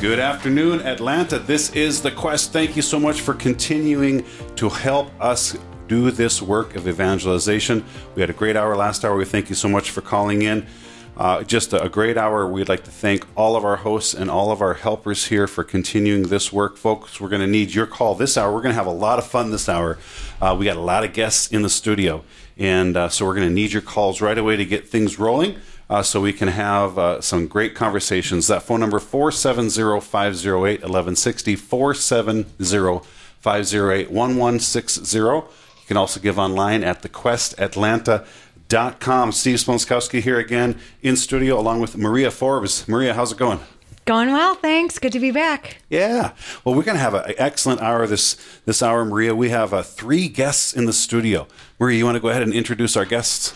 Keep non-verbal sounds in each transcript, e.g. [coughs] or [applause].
Good afternoon, Atlanta. This is The Quest. Thank you so much for continuing to help us do this work of evangelization. We had a great hour last hour. We thank you so much for calling in. Uh, just a, great hour. We'd like to thank all of our hosts and all of our helpers here for continuing this work. Folks, we're going to need your call this hour. We're going to have a lot of fun this hour. Uh, we got a lot of guests in the studio. And uh, so we're going to need your calls right away to get things rolling uh, so we can have uh, some great conversations. That phone number 470-508-1160, 470-508-1160. You can also give online at thequestatlanta.com. Steve Sponskowski here again in studio along with Maria Forbes. Maria, how's it going? Going well, thanks. Good to be back. Yeah. Well, we're going to have an excellent hour this this hour, Maria. We have uh, three guests in the studio. Maria, you want to go ahead and introduce our guests?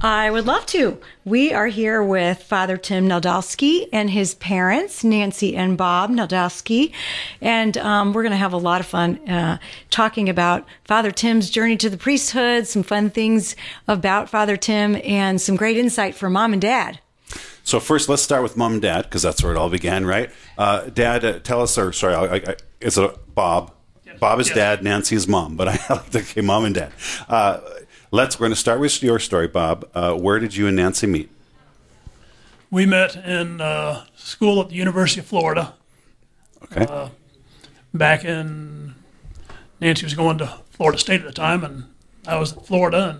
I would love to. We are here with Father Tim Nadolski and his parents, Nancy and Bob Nadolski. And um, we're going to have a lot of fun uh, talking about Father Tim's journey to the priesthood, some fun things about Father Tim, and some great insight for mom and dad. So first, let's start with mom and dad because that's where it all began, right? Uh, dad, uh, tell us, or sorry, I, I, it's a Bob. Yes. Bob is yes. dad, Nancy is mom, but I [laughs] like to say mom and dad. Uh, let's. We're going to start with your story, Bob. Uh, where did you and Nancy meet? We met in uh, school at the University of Florida. Okay. Uh, back in Nancy was going to Florida State at the time, and I was at Florida,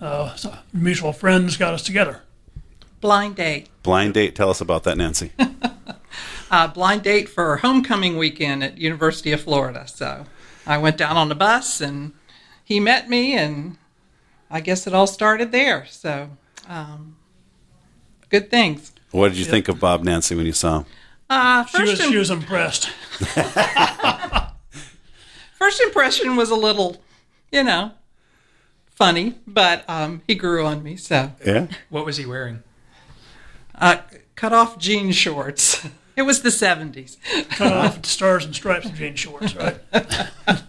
and so mutual friends got us together. Blind date. Blind date. Tell us about that, Nancy. [laughs] uh, blind date for homecoming weekend at University of Florida. So I went down on the bus and he met me, and I guess it all started there. So um, good things. What did you think of Bob Nancy when you saw him? Uh, she, was, she was impressed. [laughs] first impression was a little, you know, funny, but um, he grew on me. So yeah. What was he wearing? uh, cut off jean shorts. [laughs] It was the 70s. Cut off the stars and stripes and jean shorts, right?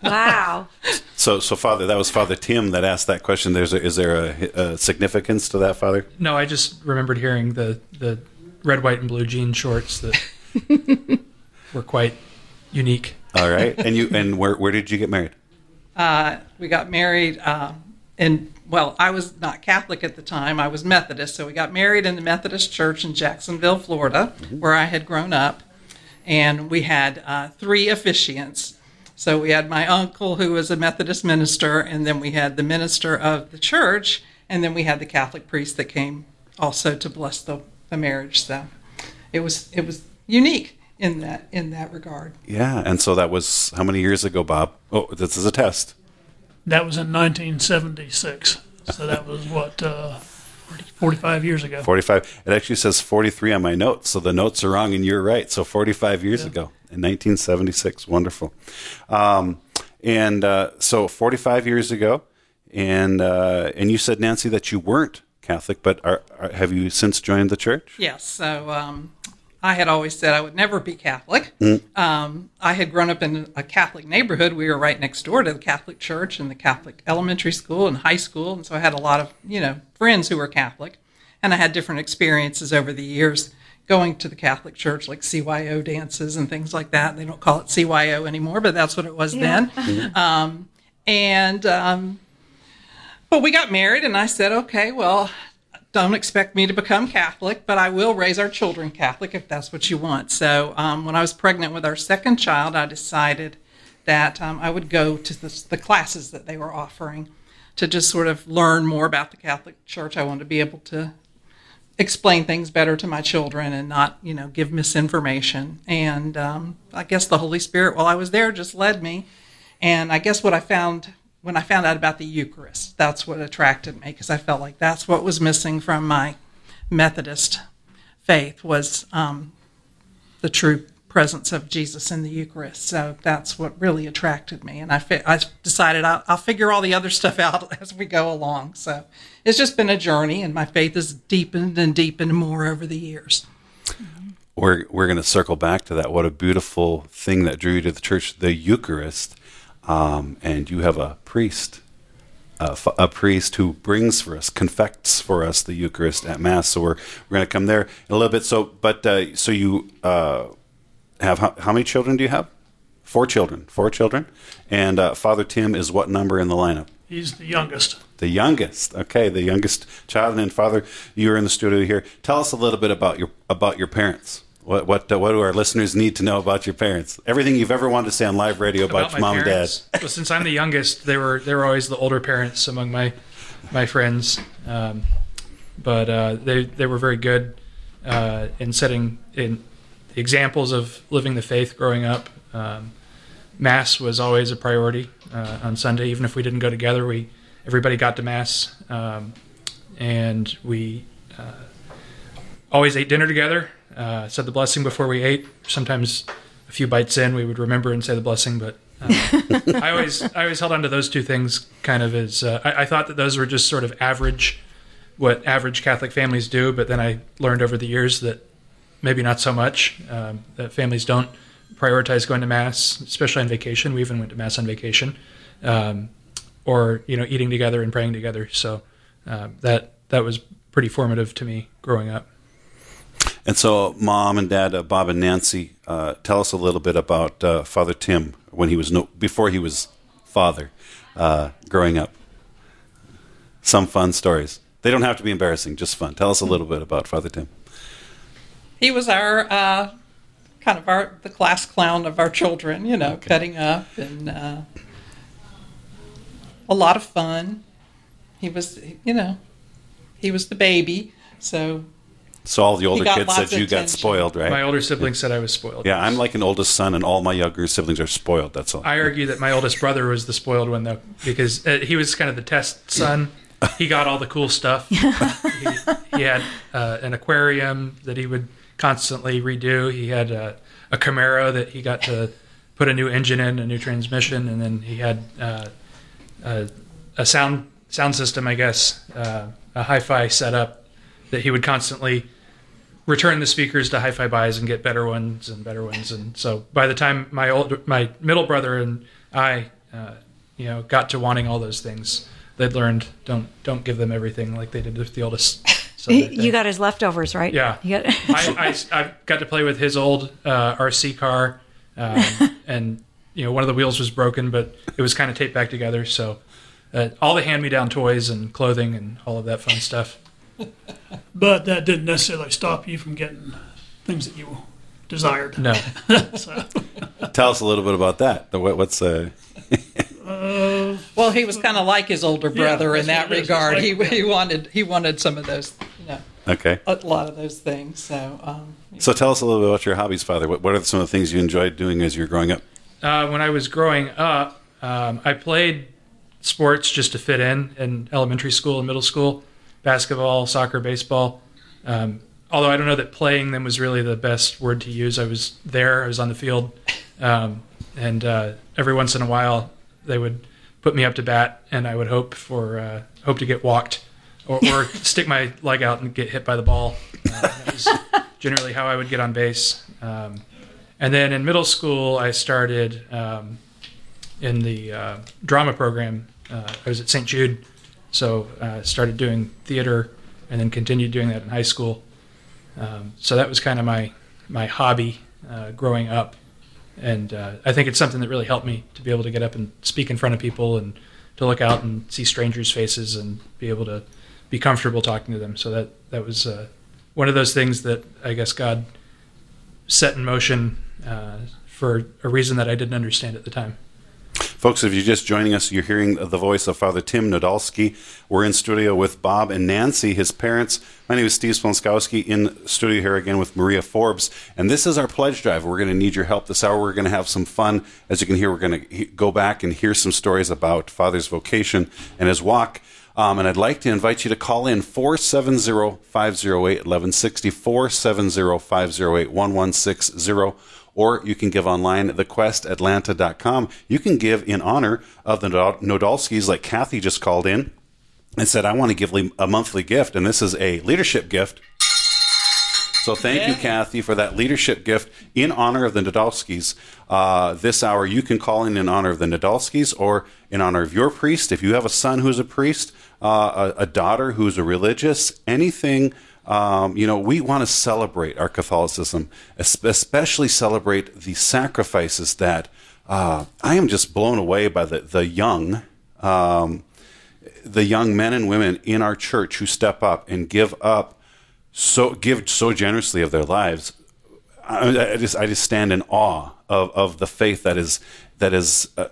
wow. So, so Father, that was Father Tim that asked that question. There's a, is there a, a, significance to that, Father? No, I just remembered hearing the, the red, white, and blue jean shorts that [laughs] were quite unique. All right, and you and where where did you get married? Uh, we got married uh, in well, I was not Catholic at the time. I was Methodist. So we got married in the Methodist Church in Jacksonville, Florida, mm-hmm. where I had grown up. And we had uh, three officiants. So we had my uncle, who was a Methodist minister, and then we had the minister of the church, and then we had the Catholic priest that came also to bless the, the marriage. So it was it was unique in that in that regard. Yeah, and so that was how many years ago, Bob? Oh, this is a test. That was in 1976. So that was what, uh, 45 years ago. 45. It actually says 43 on my notes. So the notes are wrong and you're right. So 45 years yeah. ago in 1976. Wonderful. Um, and uh, so 45 years ago. And, uh, and you said, Nancy, that you weren't Catholic, but are, are, have you since joined the church? Yes. So um, I had always said I would never be Catholic. Mm. Um, I had grown up in a Catholic neighborhood. We were right next door to the Catholic church and the Catholic elementary school and high school, and so I had a lot of you know friends who were Catholic, and I had different experiences over the years going to the Catholic church, like CYO dances and things like that. They don't call it CYO anymore, but that's what it was yeah. then. Mm-hmm. Um, and um, but we got married, and I said, okay, well, don't expect me to become Catholic, but I will raise our children Catholic if that's what you want. So um, when I was pregnant with our second child, I decided that um, I would go to the, the, classes that they were offering to just sort of learn more about the Catholic Church. I wanted to be able to explain things better to my children and not, you know, give misinformation. And um, I guess the Holy Spirit, while I was there, just led me. And I guess what I found when I found out about the Eucharist. That's what attracted me because I felt like that's what was missing from my Methodist faith was um, the true presence of Jesus in the Eucharist. So that's what really attracted me, and I fi- I decided I'll, I'll figure all the other stuff out [laughs] as we go along. So it's just been a journey, and my faith has deepened and deepened more over the years. We're we're going to circle back to that. What a beautiful thing that drew you to the church, the Eucharist um, and you have a priest, a, a, priest who brings for us, confects for us the Eucharist at Mass. So we're we're going to come there in a little bit. So, but uh, so you uh, have how, how many children do you have? Four children. Four children. And uh, Father Tim is what number in the lineup? He's the youngest. The youngest. Okay, the youngest child. And then Father, you're in the studio here. Tell us a little bit about your about your parents. What what uh, what do our listeners need to know about your parents? Everything you've ever wanted to say on live radio about, your mom parents, and dad. Well, since I'm the youngest, they were they were always the older parents among my my friends. Um, but uh, they they were very good uh, in setting in examples of living the faith growing up. Um, mass was always a priority uh, on Sunday, even if we didn't go together. We everybody got to mass, um, and we uh, always ate dinner together. Uh, said the blessing before we ate. Sometimes a few bites in, we would remember and say the blessing, but. uh, [laughs] I always, I always held on to those two things, kind of as uh, I, I thought that those were just sort of average, what average Catholic families do. But then I learned over the years that maybe not so much. Um, that families don't prioritize going to mass, especially on vacation. We even went to mass on vacation, um, or you know, eating together and praying together. So um, that that was pretty formative to me growing up. And so, mom and dad, uh, Bob and Nancy, uh, tell us a little bit about uh, Father Tim when he was no before he was father, uh, growing up. Some fun stories. They don't have to be embarrassing, just fun. Tell us a little bit about Father Tim. He was our uh, kind of our the class clown of our children, you know, cutting up and uh, a lot of fun. He was, you know, he was the baby, so So all the older kids said of you got attention. spoiled, right? My older siblings said I was spoiled. yeah, I'm like an oldest son, and all my younger siblings are spoiled. That's all. I argue that my oldest brother was the spoiled one though, because uh, he was kind of the test son. He got all the cool stuff. [laughs] he, he had uh, an aquarium that he would constantly redo. He had a, a Camaro that he got to put a new engine in, a new transmission, and then he had uh, a, a sound sound system, I guess, uh, a hi-fi setup that he would constantly return the speakers to hi-fi buys and get better ones and better ones. And so by the time my old my middle brother and I, uh, you know, got to wanting all those things, they'd learned don't don't give them everything like they did with the oldest. [laughs] son, I you got his leftovers, right? Yeah. Got- [laughs] I, I, I got to play with his old uh, RC car, um, [laughs] and you know one of the wheels was broken, but it was kind of taped back together. So uh, all the hand-me-down toys and clothing and all of that fun stuff. [laughs] But that didn't necessarily stop you from getting things that you desired. No, [laughs] So, Tell us a little bit about that. The- what- What's uh, [laughs] well, he was kind of like his older brother in that what it is. regard. It's He like- he wanted he wanted some of those, you know, okay? a lot of those things. So um, So tell us a little bit about your hobbies, Father. What, what are some of the things you enjoyed doing as you were growing up? uh, when I was growing up, um, I played sports just to fit in in elementary school and middle school, basketball, soccer, baseball. Um, although I don't know that playing them was really the best word to use. I was there, I was on the field, um, and uh, every once in a while they would put me up to bat, and I would hope for uh, hope to get walked or, or [laughs] stick my leg out and get hit by the ball. Uh, that was [laughs] generally how I would get on base. Um, and then in middle school, I started um, in the uh, drama program. Uh, I was at St. Jude, so uh, started doing theater, and then continued doing that in high school. Um, so that was kind of my my hobby uh, growing up, and uh, I think it's something that really helped me to be able to get up and speak in front of people and to look out and see strangers' faces and be able to be comfortable talking to them. So that that was uh, one of those things that I guess God set in motion uh, for a reason that I didn't understand at the time. Folks, if you're just joining us, you're hearing the voice of Father Tim Nadolski. We're in studio with Bob and Nancy, his parents. My name is Steve Splonskowski in studio here again with Maria Forbes. And this is our pledge drive. We're going to need your help this hour. We're going to have some fun. As you can hear, we're going to go back and hear some stories about Father's vocation and his walk. Um, and I'd like to invite you to call in 470 508 1160, 470 508 1160 or you can give online at thequestatlanta.com. You can give in honor of the Nodal- Nodalskis, like Kathy just called in and said, I want to give a monthly gift, and this is a leadership gift. So thank you, Kathy, for that leadership gift in honor of the Nadolskis. Uh, this hour, you can call in in honor of the Nadolskis or in honor of your priest. If you have a son who's a priest, uh, a, a daughter who's a religious, anything Um, you know, we want to celebrate our Catholicism, especially celebrate the sacrifices that uh, I am just blown away by the the young. Um, the young men and women in our church who step up and give up so give so generously of their lives I, I just I just stand in awe of, of the faith that is that is uh,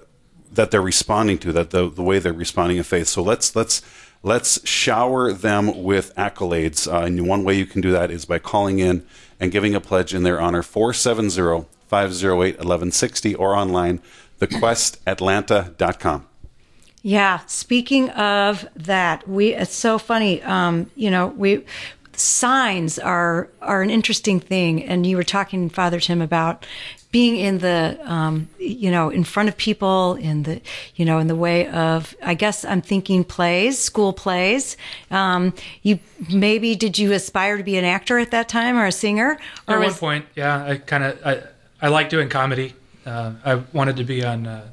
that they're responding to that the the way they're responding in faith so let's let's let's shower them with accolades uh, and one way you can do that is by calling in and giving a pledge in their honor 470 508 1160 or online thequestatlanta.com Yeah. Speaking of that, we it's so funny. Um, you know, we signs are are an interesting thing, and you were talking, Father Tim, about being in the um, you know in front of people in the you know in the way of I guess I'm thinking plays, school plays. Um, you maybe did you aspire to be an actor at that time or a singer? Or At one point, yeah, I kind of I, I like doing comedy. Uh, I wanted to be on uh,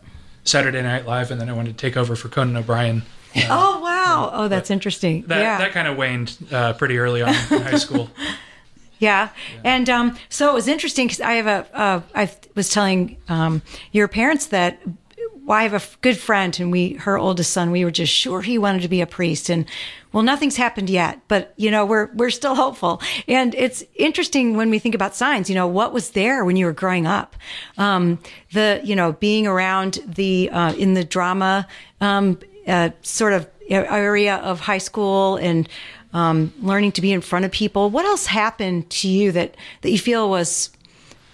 Saturday Night Live, and then I wanted to take over for Conan O'Brien. Oh wow! Oh, that's interesting. That yeah. that kind of waned uh, pretty early on in high school. [laughs] Yeah. And um, so it was interesting because I have a, uh, I was telling um, your parents that well, I have a good friend and we, her oldest son, we were just sure he wanted to be a priest. And well, nothing's happened yet, but you know, we're, we're still hopeful. And it's interesting when we think about signs, you know, what was there when you were growing up? Um, the, you know, being around the, uh, in the drama, um, uh, sort of area of high school and, um, learning to be in front of people. What else happened to you that, that you feel was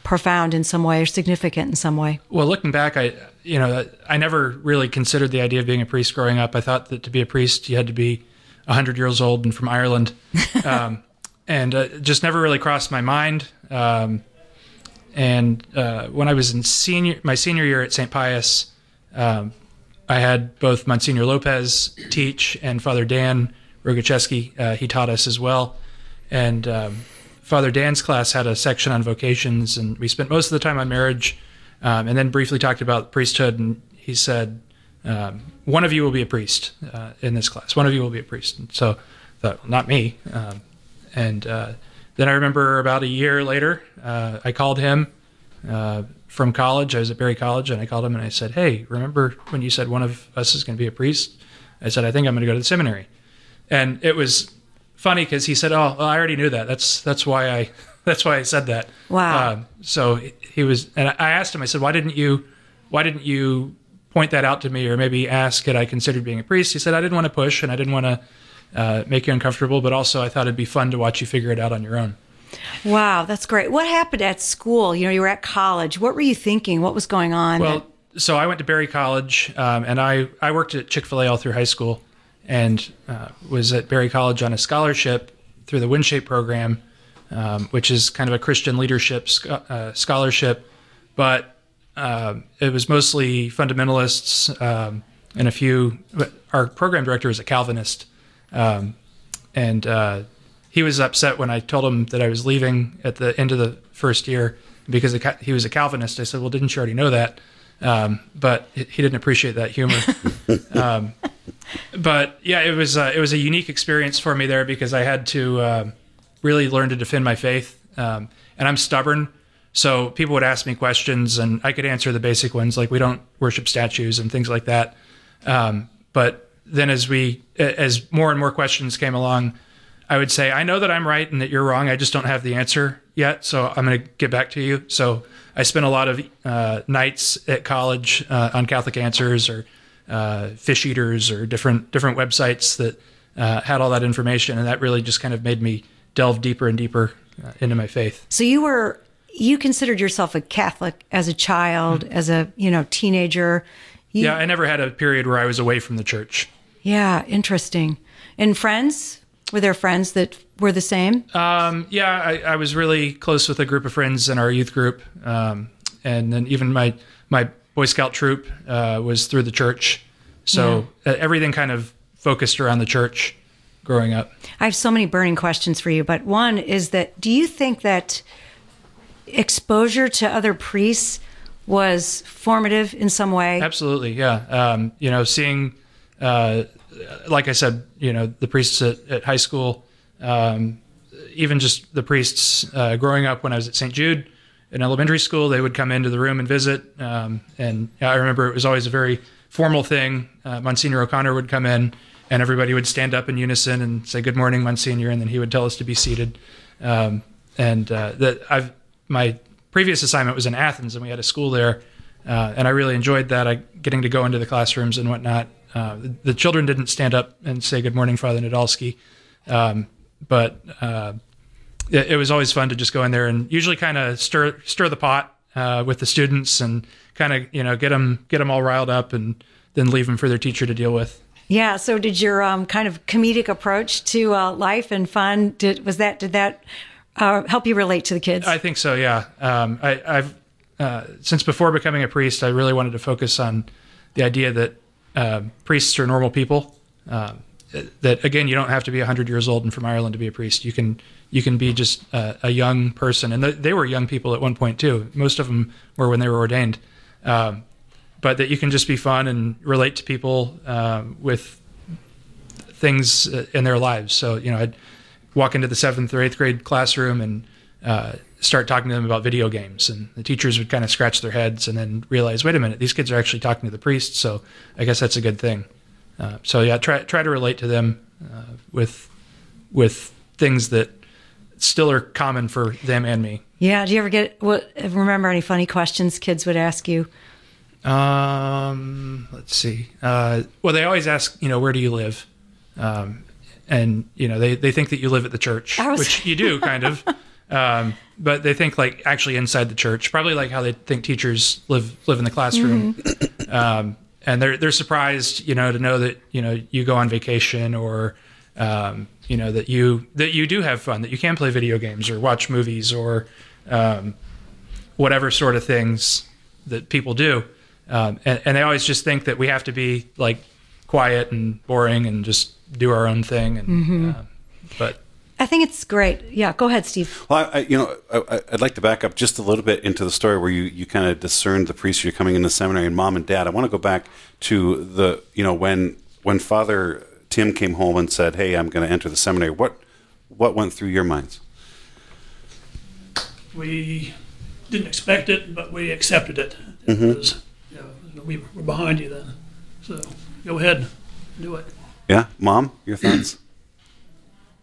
profound in some way or significant in some way? Well, looking back, I you know I never really considered the idea of being a priest growing up. I thought that to be a priest, you had to be hundred years old and from Ireland, [laughs] um, and uh, just never really crossed my mind. Um, and uh, when I was in senior, my senior year at St. Pius, um, I had both Monsignor Lopez teach and Father Dan Rogacheski. Uh, he taught us as well, and um, Father Dan's class had a section on vocations, and we spent most of the time on marriage, um, and then briefly talked about priesthood. And he said, um, "One of you will be a priest uh, in this class. One of you will be a priest." And so, I thought, well, not me. Um, and uh, then I remember about a year later, uh, I called him uh, from college. I was at Berry College, and I called him and I said, "Hey, remember when you said one of us is going to be a priest?" I said, "I think I'm going to go to the seminary," and it was funny because he said, "Oh, well, I already knew that. That's that's why I [laughs] that's why I said that." Wow. Um, so he was, and I asked him. I said, "Why didn't you? Why didn't you point that out to me, or maybe ask had I considered being a priest?" He said, "I didn't want to push, and I didn't want to uh, make you uncomfortable, but also I thought it'd be fun to watch you figure it out on your own." Wow, that's great. What happened at school? You know, you were at college. What were you thinking? What was going on? Well, so I went to Berry College, um, and I, I worked at Chick Fil A all through high school, and uh, was at Berry College on a scholarship through the WinShape program, um, which is kind of a Christian leadership sc- uh, scholarship, but um, it was mostly fundamentalists um, and a few. Our program director is a Calvinist, um, and uh, he was upset when I told him that I was leaving at the end of the first year because he was a Calvinist. I said, "Well, didn't you already know that?" Um, but he didn't appreciate that humor. [laughs] um, but yeah, it was uh, it was a unique experience for me there because I had to uh, really learn to defend my faith, um, and I'm stubborn. So people would ask me questions, and I could answer the basic ones like we don't worship statues and things like that. Um, but then as we as more and more questions came along, I would say, I know that I'm right and that you're wrong. I just don't have the answer yet. So I'm going to get back to you. So I spent a lot of uh, nights at college uh, on Catholic Answers or uh, Fish Eaters or different different websites that uh, had all that information, and that really just kind of made me delve deeper and deeper uh, into my faith. so you were you considered yourself a Catholic as a child, as a you know teenager. You, Yeah, I never had a period where I was away from the church. Yeah, interesting. And friends? Were there friends that were the same? Um, yeah, I, I was really close with a group of friends in our youth group, um, and then even my my Boy Scout troop uh, was through the church. So uh, everything kind of focused around the church growing up. I have so many burning questions for you, but one is that do you think that exposure to other priests was formative in some way? Absolutely, yeah. Um, you know, seeing, uh, like I said, you know, the priests at, at high school, um, even just the priests uh, growing up when I was at St. Jude in elementary school, they would come into the room and visit. Um, and I remember it was always a very formal thing. Uh, Monsignor O'Connor would come in, and everybody would stand up in unison and say "Good morning, Monsignor," and then he would tell us to be seated. Um, and uh, that I've my previous assignment was in Athens, and we had a school there, uh, and I really enjoyed that. I getting to go into the classrooms and whatnot. Uh, the, the, children didn't stand up and say "Good morning, Father Nadolski," um, but uh, it, it, was always fun to just go in there and usually kind of stir stir the pot uh, with the students and kind of you know get them get them all riled up and then leave them for their teacher to deal with. Yeah. So, did your um, kind of comedic approach to uh, life and fun did was that did that uh, help you relate to the kids? I think so. Yeah. Um, I, have uh, since before becoming a priest, I really wanted to focus on the idea that uh, priests are normal people. Um, that again, you don't have to be hundred years old and from Ireland to be a priest. You can you can be just a, a young person, and th- they were young people at one point too. Most of them were when they were ordained. Um, but that you can just be fun and relate to people uh, with things uh, in their lives. So you know, I'd walk into the seventh or eighth grade classroom and uh, start talking to them about video games, and the teachers would kind of scratch their heads and then realize, wait a minute, these kids are actually talking to the priest. So I guess that's a good thing. Uh, so yeah, try try to relate to them uh, with with things that still are common for them and me. Yeah. Do you ever get what? Remember any funny questions kids would ask you? Um, let's see. Uh, well, they always ask, you know, where do you live? Um, and you know, they they think that you live at the church, was... which you do kind of. [laughs] Um, but they think like actually inside the church, probably like how they think teachers live live in the classroom. Mm-hmm. [clears throat] Um, and they're they're surprised, you know, to know that you know you go on vacation or um, you know that you that you do have fun, that you can play video games or watch movies or um, whatever sort of things that people do. Um, and, and, they always just think that we have to be like quiet and boring and just do our own thing. And mm-hmm. uh, but I think it's great. Yeah, go ahead, Steve. Well, I, you know, I, would like to back up just a little bit into the story where you, you kind of discerned the priest you're coming into seminary and mom and dad. I want to go back to the, you know, when when Father Tim came home and said, "Hey, I'm going to enter the seminary." What what went through your minds? We didn't expect it, but we accepted it. it mm-hmm. was, you know, we were behind you then, so go ahead, do it. Yeah, mom, your thoughts?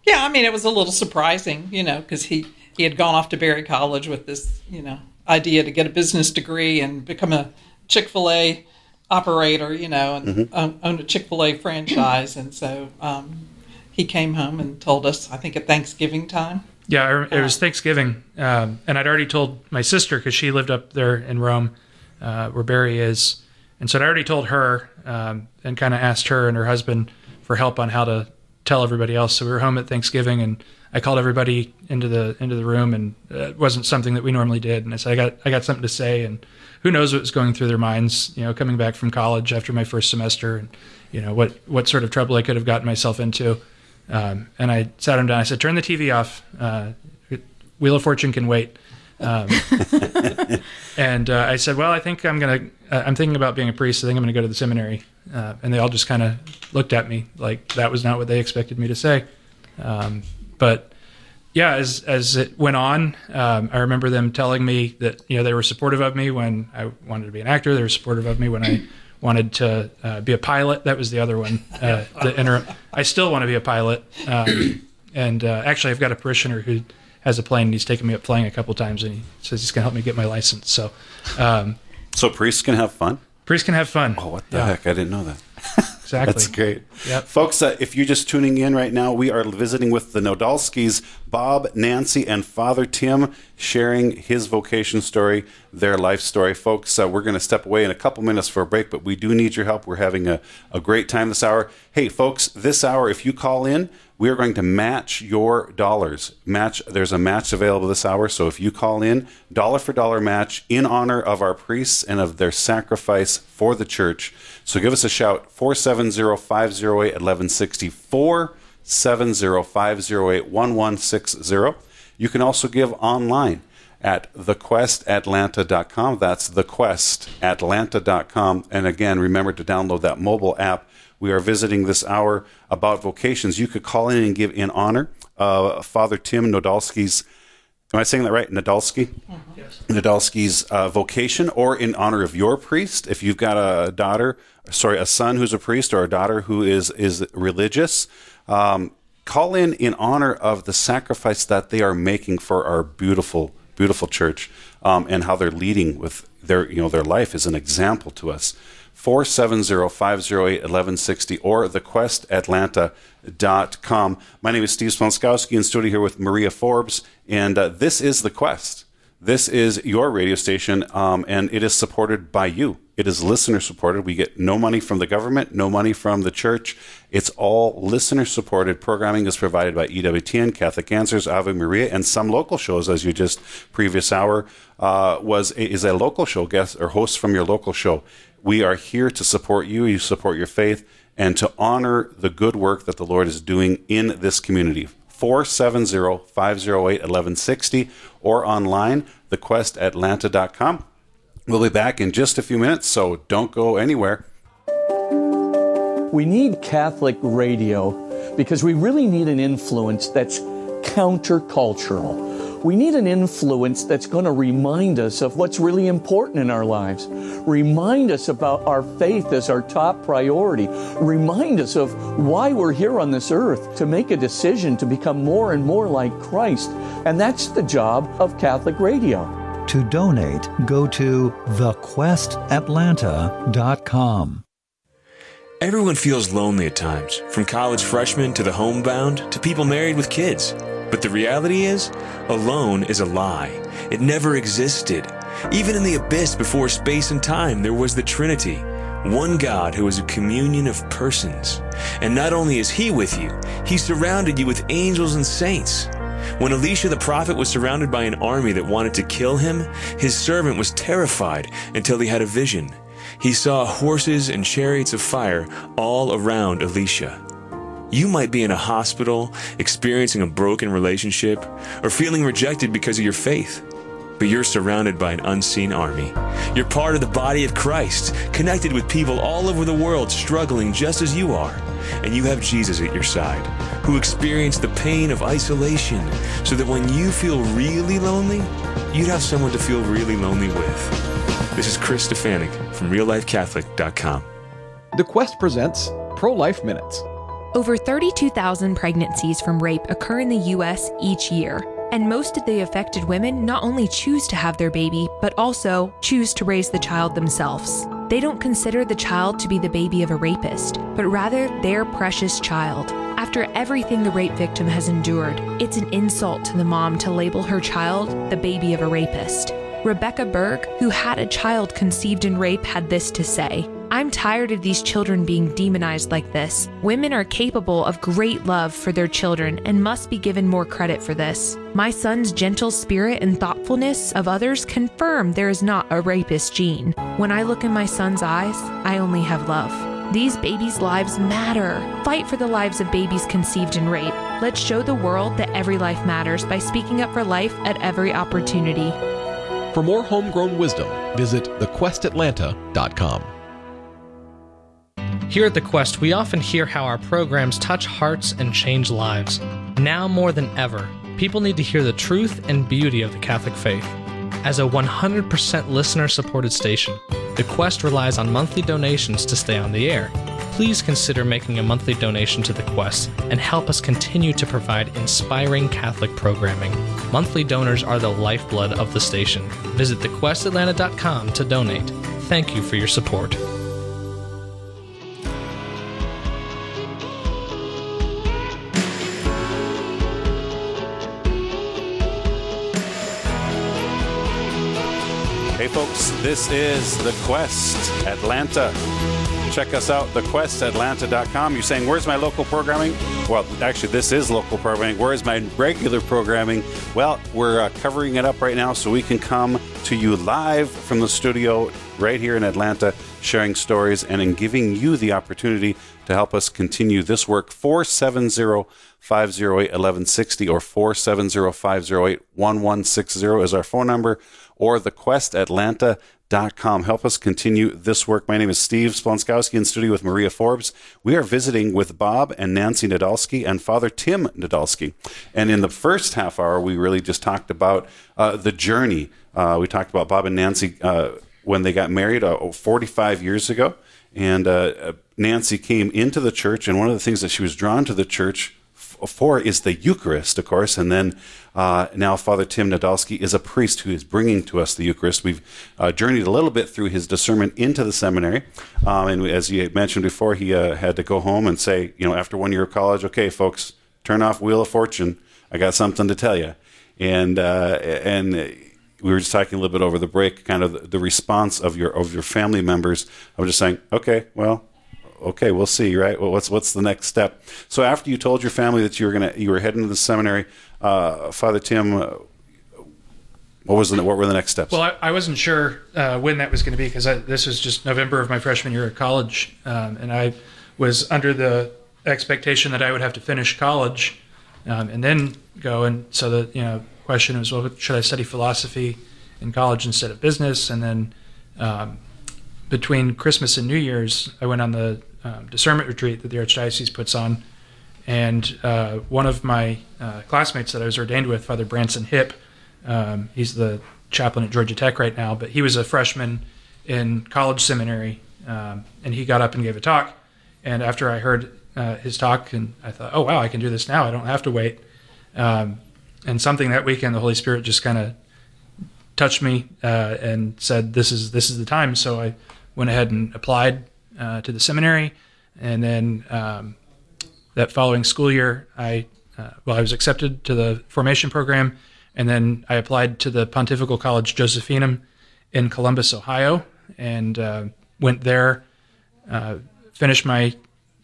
Yeah, I mean, it was a little surprising, you know, because he he had gone off to Berry College with this, you know, idea to get a business degree and become a Chick Fil A operator, you know, and mm-hmm. own, own, a Chick Fil A franchise, and so um, he came home and told us. I think at Thanksgiving time. Yeah, it was Thanksgiving, um, and I'd already told my sister because she lived up there in Rome, uh, where Berry is, and so I'd already told her um, and kind of asked her and her husband for help on how to tell everybody else. So we were home at Thanksgiving, and I called everybody into the into the room, and it wasn't something that we normally did. And I said, I got I got something to say, and who knows what was going through their minds, you know, coming back from college after my first semester, and you know what what sort of trouble I could have gotten myself into. Um, and I sat him down. I said, "Turn the TV off. Uh, Wheel of Fortune can wait." Um, [laughs] and uh, I said, "Well, I think I'm gonna. Uh, I'm thinking about being a priest. I think I'm gonna go to the seminary." Uh, and they all just kind of looked at me like that was not what they expected me to say. Um, but yeah, as as it went on, um, I remember them telling me that you know they were supportive of me when I wanted to be an actor. They were supportive of me when I [coughs] wanted to uh, be a pilot. That was the other one. Uh, the [laughs] inter- I still want to be a pilot. Um, and uh, actually, I've got a parishioner who has a plane. and He's taken me up flying a couple times, and he says he's going to help me get my license. So, um, so priests can have fun. Priests can have fun. Oh, what the yeah. heck! I didn't know that. [laughs] Exactly. That's great. Yep. Folks, uh, if you're just tuning in right now, we are visiting with the Nadolskis, Bob, Nancy, and Father Tim, sharing his vocation story, their life story. Folks, uh, we're going to step away in a couple minutes for a break, but we do need your help. We're having a, a great time this hour. Hey, folks, this hour, if you call in, we are going to match your dollars. Match. There's a match available this hour. So if you call in, dollar for dollar match in honor of our priests and of their sacrifice for the church. So give us a shout 470 508 1160. 470 508 1160. You can also give online at thequestatlanta.com. That's thequestatlanta.com. And again, remember to download that mobile app we are visiting this hour about vocations. You could call in and give in honor uh, Father Tim Nodalski's. Am I saying that right? Nadalski? Yes. Nadalski's uh, vocation, or in honor of your priest, if you've got a daughter, sorry, a son who's a priest or a daughter who is is religious, um, call in in honor of the sacrifice that they are making for our beautiful, beautiful church, um, and how they're leading with their you know their life is an example to us. 470-508-1160 or thequestatlanta.com. My name is Steve Sponskowski in studio here with Maria Forbes, and uh, this is The Quest. This is your radio station, um, and it is supported by you. It is listener supported. We get no money from the government, no money from the church. It's all listener supported. Programming is provided by EWTN, Catholic Answers, Ave Maria, and some local shows, as you just previous hour uh, was is a local show guest or host from your local show. We are here to support you. You support your faith and to honor the good work that the Lord is doing in this community. 470 508 1160 or online, thequestatlanta.com. We'll be back in just a few minutes, so don't go anywhere. We need Catholic radio because we really need an influence that's countercultural. We need an influence that's going to remind us of what's really important in our lives, remind us about our faith as our top priority, remind us of why we're here on this earth to make a decision to become more and more like Christ. And that's the job of Catholic radio. To donate, go to thequestatlanta.com. Everyone feels lonely at times, from college freshmen to the homebound to people married with kids. But the reality is, alone is a lie. It never existed. Even in the abyss before space and time, there was the Trinity. One God who is a communion of persons. And not only is He with you, He surrounded you with angels and saints. When Elisha the prophet was surrounded by an army that wanted to kill him, his servant was terrified until he had a vision. He saw horses and chariots of fire all around Elisha. You might be in a hospital, experiencing a broken relationship, or feeling rejected because of your faith. But you're surrounded by an unseen army. You're part of the body of Christ, connected with people all over the world struggling just as you are. And you have Jesus at your side, who experienced the pain of isolation, so that when you feel really lonely, you'd have someone to feel really lonely with. This is Chris Stefanick from RealLifeCatholic.com. The Quest presents Pro Life Minutes. Over 32,000 pregnancies from rape occur in the U.S. each year, and most of the affected women not only choose to have their baby, but also choose to raise the child themselves. They don't consider the child to be the baby of a rapist, but rather their precious child. After everything the rape victim has endured, it's an insult to the mom to label her child the baby of a rapist. Rebecca Berg, who had a child conceived in rape, had this to say I'm tired of these children being demonized like this. Women are capable of great love for their children and must be given more credit for this. My son's gentle spirit and thoughtfulness of others confirm there is not a rapist gene. When I look in my son's eyes, I only have love. These babies' lives matter. Fight for the lives of babies conceived in rape. Let's show the world that every life matters by speaking up for life at every opportunity. For more homegrown wisdom, visit thequestatlanta.com. Here at The Quest, we often hear how our programs touch hearts and change lives. Now more than ever, people need to hear the truth and beauty of the Catholic faith. As a 100% listener supported station, The Quest relies on monthly donations to stay on the air. Please consider making a monthly donation to The Quest and help us continue to provide inspiring Catholic programming. Monthly donors are the lifeblood of the station. Visit thequestatlanta.com to donate. Thank you for your support. Folks, this is The Quest Atlanta. Check us out, thequestatlanta.com. You're saying, where's my local programming? Well, actually, this is local programming. Where's my regular programming? Well, we're uh, covering it up right now so we can come to you live from the studio right here in Atlanta, sharing stories and in giving you the opportunity to help us continue this work. 470 508 1160 or 470 508 1160 is our phone number or thequestatlanta.com com. Help us continue this work. My name is Steve Splonskowski in studio with Maria Forbes. We are visiting with Bob and Nancy Nadolski and Father Tim Nadolski. And in the first half hour, we really just talked about uh, the journey. Uh, we talked about Bob and Nancy uh, when they got married uh, 45 years ago. And uh, Nancy came into the church, and one of the things that she was drawn to the church for is the Eucharist, of course, and then uh, now Father Tim Nadolski is a priest who is bringing to us the Eucharist. We've uh, journeyed a little bit through his discernment into the seminary, um, and as you mentioned before, he uh, had to go home and say, you know, after one year of college, okay, folks, turn off Wheel of Fortune. I got something to tell you, and uh, and we were just talking a little bit over the break, kind of the response of your of your family members. I'm just saying, okay, well, okay, we'll see, right? Well, what's what's the next step? So after you told your family that you were gonna you were heading to the seminary, uh, Father Tim, uh, what was the what were the next steps? Well, I, I wasn't sure uh, when that was going to be because this was just November of my freshman year at college, um, and I was under the expectation that I would have to finish college um, and then go. And so the you know question was, well, should I study philosophy in college instead of business? And then um, between Christmas and New Year's, I went on the um, discernment retreat that the Archdiocese puts on. And uh, one of my uh, classmates that I was ordained with, Father Branson Hipp, um, he's the chaplain at Georgia Tech right now, but he was a freshman in college seminary, um, and he got up and gave a talk. And after I heard uh, his talk, and I thought, oh wow, I can do this now. I don't have to wait. Um, and something that weekend, the Holy Spirit just kind of touched me uh, and said, "This is this is the time." So I went ahead and applied uh, to the seminary, and then um, that following school year, I uh, well, I was accepted to the formation program, and then I applied to the Pontifical College Josephinum in Columbus, Ohio, and uh, went there, uh, finished my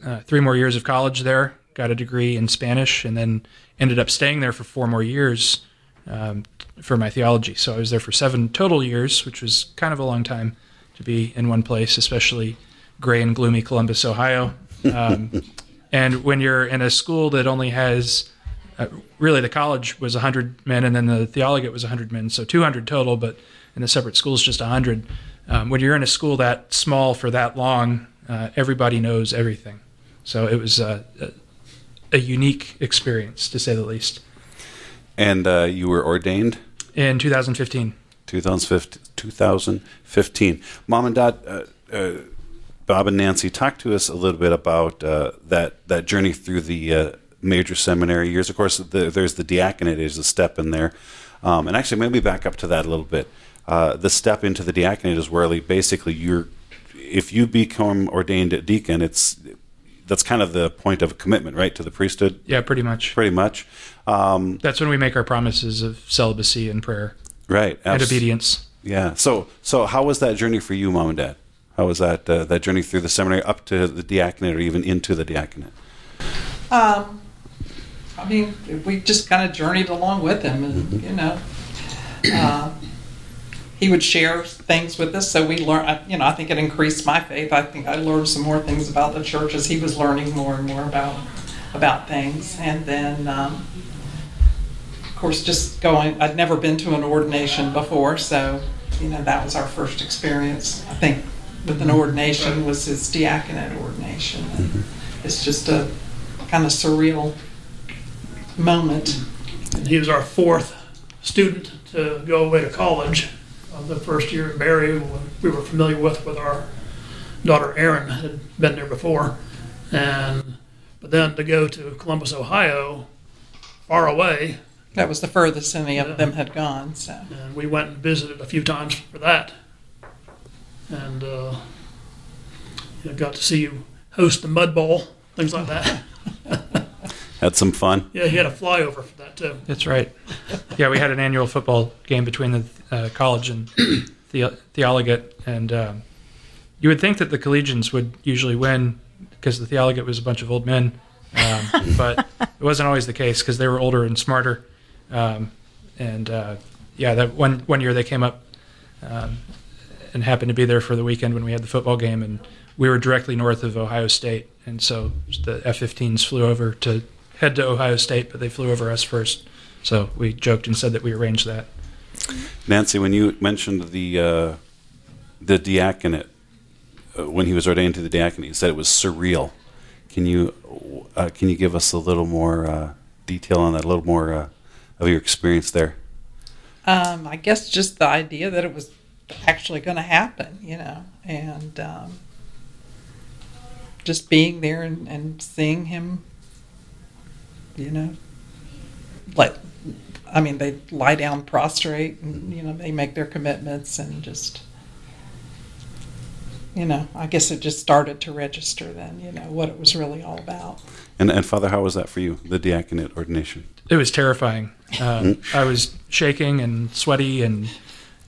uh, three more years of college there, got a degree in Spanish, and then ended up staying there for four more years um, for my theology. So I was there for seven total years, which was kind of a long time to be in one place, especially gray and gloomy Columbus, Ohio. Um, and when you're in a school that only has uh, really the college was 100 men and then the theologate was 100 men, so 200 total, but in the separate schools, just 100. Um, when you're in a school that small for that long, uh, everybody knows everything. So it was a, a, unique experience, to say the least. And uh, you were ordained? In 2015. 2015. 2015. Mom and Dad, uh, uh, Bob and Nancy, talk to us a little bit about uh, that that journey through the uh, major seminary years. Of course, the, there's the diaconate is a step in there, um, and actually, maybe back up to that a little bit. Uh, the step into the diaconate is where basically you're, if you become ordained a deacon, it's that's kind of the point of commitment, right, to the priesthood. Yeah, pretty much. Pretty much. Um, that's when we make our promises of celibacy and prayer. Right. And obedience. Yeah. So so how was that journey for you, mom and dad? How was that uh, that journey through the seminary up to the diaconate or even into the diaconate? Um, I mean, we just kind of journeyed along with him, and mm-hmm. you know, uh, he would share things with us. So we learned, you know, I think it increased my faith. I think I learned some more things about the church as he was learning more and more about about things, and then. Um, of course, just going, I'd never been to an ordination before, so you know, that was our first experience. I think with an ordination was his diaconate ordination. Mm-hmm. It's just a kind of surreal moment. And he was our fourth student to go away to college. Uh, the first year at Berry, we were familiar with with our daughter Erin had been there before, and but then to go to Columbus, Ohio, far away, that was the furthest any of them had gone. So and we went and visited a few times for that, and uh, you know, got to see you host the mud bowl, things like that. [laughs] had some fun. Yeah, he had a flyover for that too. That's right. Yeah, we had an annual football game between the uh, college and [clears throat] the theologate, and um, you would think that the collegians would usually win because the theologate was a bunch of old men, um, [laughs] but it wasn't always the case because they were older and smarter. Um, and uh, yeah, that one one year they came up um, and happened to be there for the weekend when we had the football game, and we were directly north of Ohio State, and so the F-15s flew over to head to Ohio State, but they flew over us first. So we joked and said that we arranged that. Nancy, when you mentioned the uh, the diaconate uh, when he was ordained to the diaconate. He said it was surreal. Can you uh, can you give us a little more uh, detail on that? A little more uh, of your experience there. Um, I guess just the idea that it was actually going to happen, you know, and um, just being there and, and seeing him, you know, like, I mean, they lie down prostrate and, you know, they make their commitments and just, you know, I guess it just started to register then, you know, what it was really all about. And, and Father, how was that for you, the diaconate ordination? It was terrifying. Uh, I was shaking and sweaty, and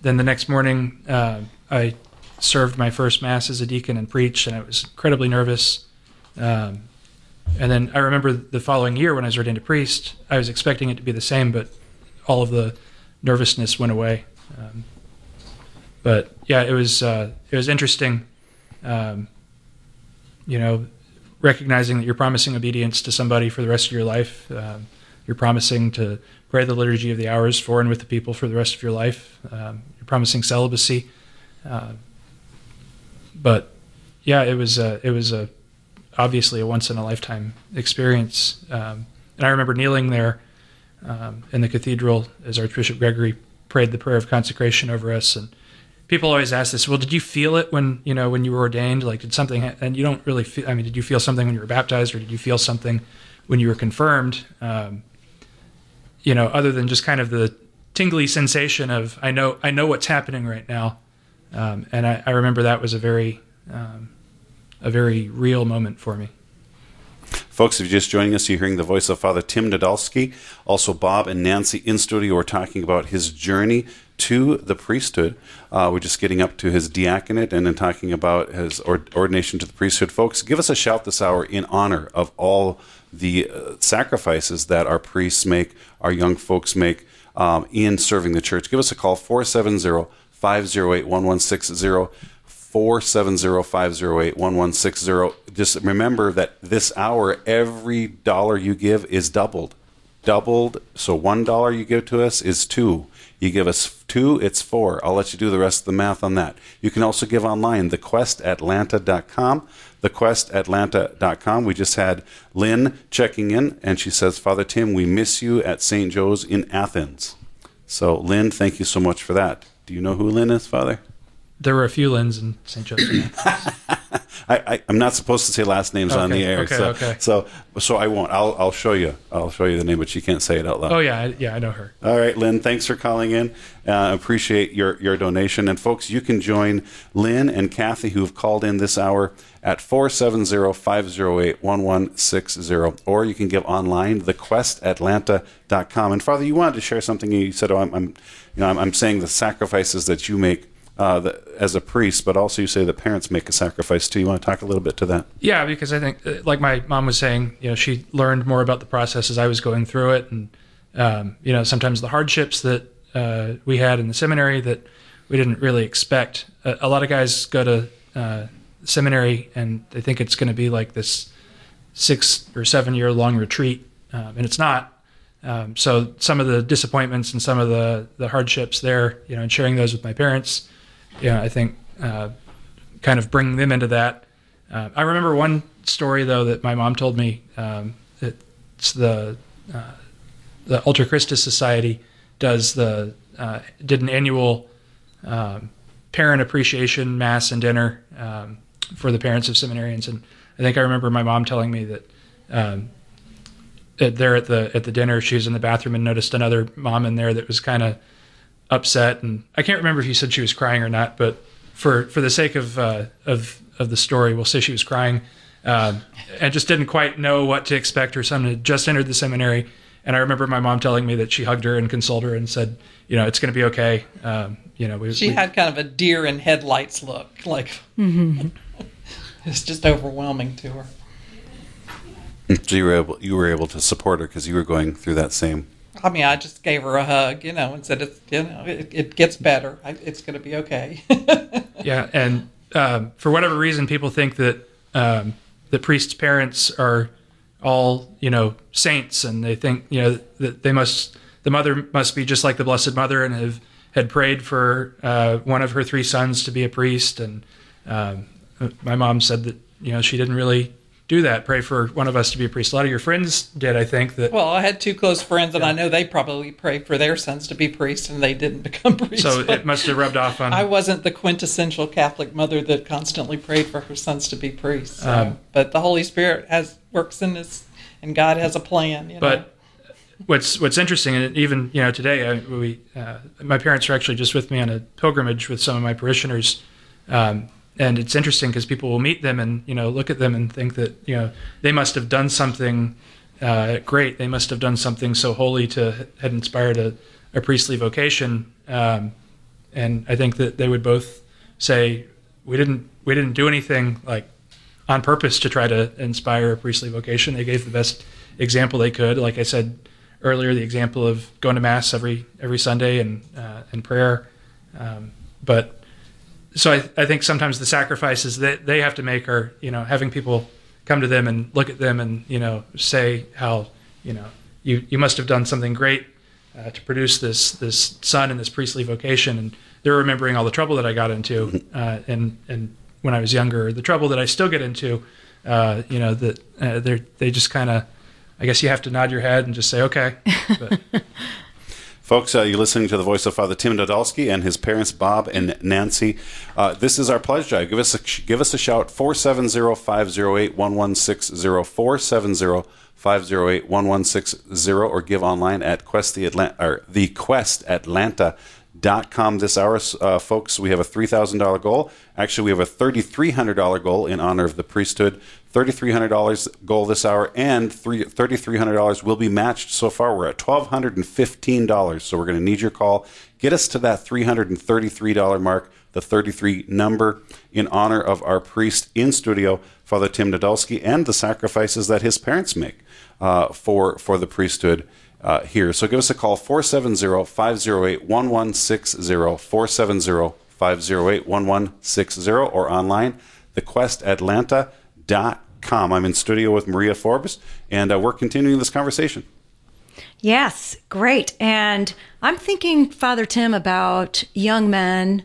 then the next morning, uh, I served my first mass as a deacon and preached, and I was incredibly nervous. Um, and then I remember the following year when I was ordained a priest, I was expecting it to be the same, but all of the nervousness went away. Um, but yeah, it was uh, it was interesting. Um, you know, recognizing that you're promising obedience to somebody for the rest of your life. Um, you're promising to pray the liturgy of the hours for and with the people for the rest of your life. Um, you're promising celibacy. Uh, but yeah, it was a, it was a obviously a once in a lifetime experience. Um, and I remember kneeling there um, in the cathedral as Archbishop Gregory prayed the prayer of consecration over us and people always ask this well did you feel it when you know when you were ordained like did something and you don't really feel i mean did you feel something when you were baptized or did you feel something when you were confirmed um, you know other than just kind of the tingly sensation of i know i know what's happening right now um, and I, I, remember that was a very um, a very real moment for me Folks, if you're just joining us, you're hearing the voice of Father Tim Nadolski. Also, Bob and Nancy in studio are talking about his journey to the priesthood. Uh, we're just getting up to his diaconate and then talking about his ordination to the priesthood. Folks, give us a shout this hour in honor of all the uh, sacrifices that our priests make, our young folks make um, in serving the church. Give us a call, 470 508 1160. 470-508-1160. Just remember that this hour, every dollar you give is doubled. Doubled. So one dollar you give to us is two. You give us two, it's four. I'll let you do the rest of the math on that. You can also give online, thequestatlanta.com. Thequestatlanta.com. We just had Lynn checking in, and she says, Father Tim, we miss you at St. Joe's in Athens. So, Lynn, thank you so much for that. Do you know who Lynn is, Father? There were a few Lynn's in St. Joseph. [laughs] I, am not supposed to say last names okay, on the air, okay, so, okay. so so I won't. I'll I'll show you. I'll show you the name, but she can't say it out loud. Oh yeah, yeah, I know her. All right, Lynn. Thanks for calling in. Uh, appreciate your your donation, and folks, you can join Lynn and Kathy who have called in this hour at 470-508-1160 or you can give online thequestatlanta.com and father you wanted to share something you said oh i'm, I'm you know I'm, I'm saying the sacrifices that you make uh, the, as a priest, but also you say that parents make a sacrifice too. You want to talk a little bit to that? Yeah, because I think, uh, like my mom was saying, you know, she learned more about the process as I was going through it, and um, you know, sometimes the hardships that uh, we had in the seminary that we didn't really expect. A, a lot of guys go to uh, seminary and they think it's going to be like this six or seven year long retreat, um, and it's not. Um, so some of the disappointments and some of the the hardships there, you know, and sharing those with my parents yeah, I think uh, kind of bringing them into that. Uh, I remember one story though that my mom told me. Um, it's the uh, the Alter Christus Society does the uh, did an annual um, parent appreciation mass and dinner um, for the parents of seminarians, and I think I remember my mom telling me that. Um, there at the at the dinner, she was in the bathroom and noticed another mom in there that was kind of upset, and I can't remember if you said she was crying or not, but for for the sake of uh, of of the story, we'll say she was crying, um, and just didn't quite know what to expect. Her son had just entered the seminary, and I remember my mom telling me that she hugged her and consoled her and said, "You know, it's going to be okay." Um, you know, we, she we, had kind of a deer in headlights look, like mm-hmm. [laughs] it's just overwhelming to her. So you were able you were able to support her because you were going through that same I mean, I just gave her a hug, you know, and said, "It's you know, it, it gets better. It's going to be okay." [laughs] yeah, and um, for whatever reason, people think that um, the priest's parents are all you know saints, and they think you know that they must the mother must be just like the Blessed Mother and have had prayed for uh, one of her three sons to be a priest, and um, my mom said that you know she didn't really do that. Pray for one of us to be a priest. A lot of your friends did, I think. That well, I had two close friends, and I know they probably prayed for their sons to be priests, and they didn't [laughs] become priests. so it must have rubbed off on. I wasn't the quintessential Catholic mother that constantly prayed for her sons to be priests. So. Um, but the Holy Spirit has works in this, and God has a plan. You know? but what's what's interesting, and even you know today, I, we uh, my parents are actually just with me on a pilgrimage with some of my parishioners, um, and it's interesting because people will meet them and you know look at them and think that you know they must have done something uh, great. They must have done something so holy to had inspired a, a priestly vocation, um, and I think that they would both say we didn't we didn't do anything like on purpose to try to inspire a priestly vocation. They gave the best example they could. Like I said earlier, the example of going to mass every every Sunday and uh, and prayer. Um, but so I, I think sometimes the sacrifices that they have to make are you know having people come to them and look at them and you know say how you know you you must have done something great uh, to produce this this son and this priestly vocation. And they're remembering all the trouble that I got into uh, and and when I was younger the trouble that I still get into uh, you know that uh, they they just kind of I guess you have to nod your head and just say okay. [laughs] But, Folks, uh, you're listening to the voice of Father Tim Nadolski and his parents, Bob and Nancy. Uh, this is our pledge drive. Give us a, give us a shout, 470-508-1160, 470-508-1160, or give online at Quest the Atlanta, or thequestatlanta.com this hour. Uh, folks, we have a $3,000 goal. Actually, we have a $3,300 goal in honor of the priesthood. $3,300 goal this hour, and $3,300 will be matched so far. We're at $1,215, so we're going to need your call. Get us to that $333 mark, the 33 number, in honor of our priest in studio, Father Tim Nadolski, and the sacrifices that his parents make uh, for, for the priesthood. Uh, here. So give us a call 470 508 1160, 470 508 1160, or online, thequestatlanta.com. I'm in studio with Maria Forbes, and uh, we're continuing this conversation. Yes, great. And I'm thinking, Father Tim, about young men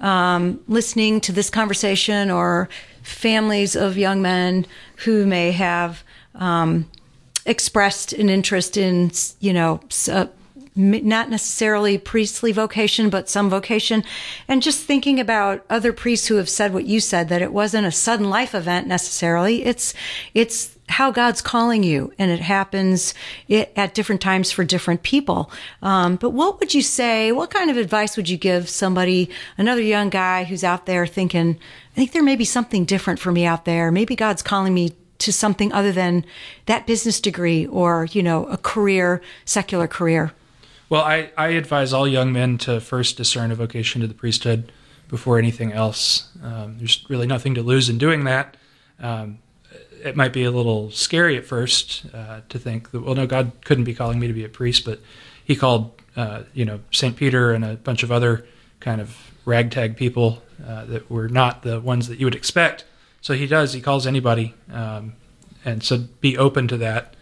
um, listening to this conversation or families of young men who may have um, expressed an interest in, you know, uh, not necessarily priestly vocation, but some vocation. And just thinking about other priests who have said what you said, that it wasn't a sudden life event necessarily. It's, it's how God's calling you, and it happens at different times for different people. Um, but what would you say? What kind of advice would you give somebody, another young guy who's out there thinking, I think there may be something different for me out there. Maybe God's calling me to something other than that business degree or, you know, a career, secular career? Well, I, I advise all young men to first discern a vocation to the priesthood before anything else. Um, there's really nothing to lose in doing that. Um, it might be a little scary at first uh, to think that, well, no, God couldn't be calling me to be a priest, but He called, uh, you know, St. Peter and a bunch of other kind of ragtag people uh, that were not the ones that you would expect. So He does, He calls anybody. Um, and so be open to that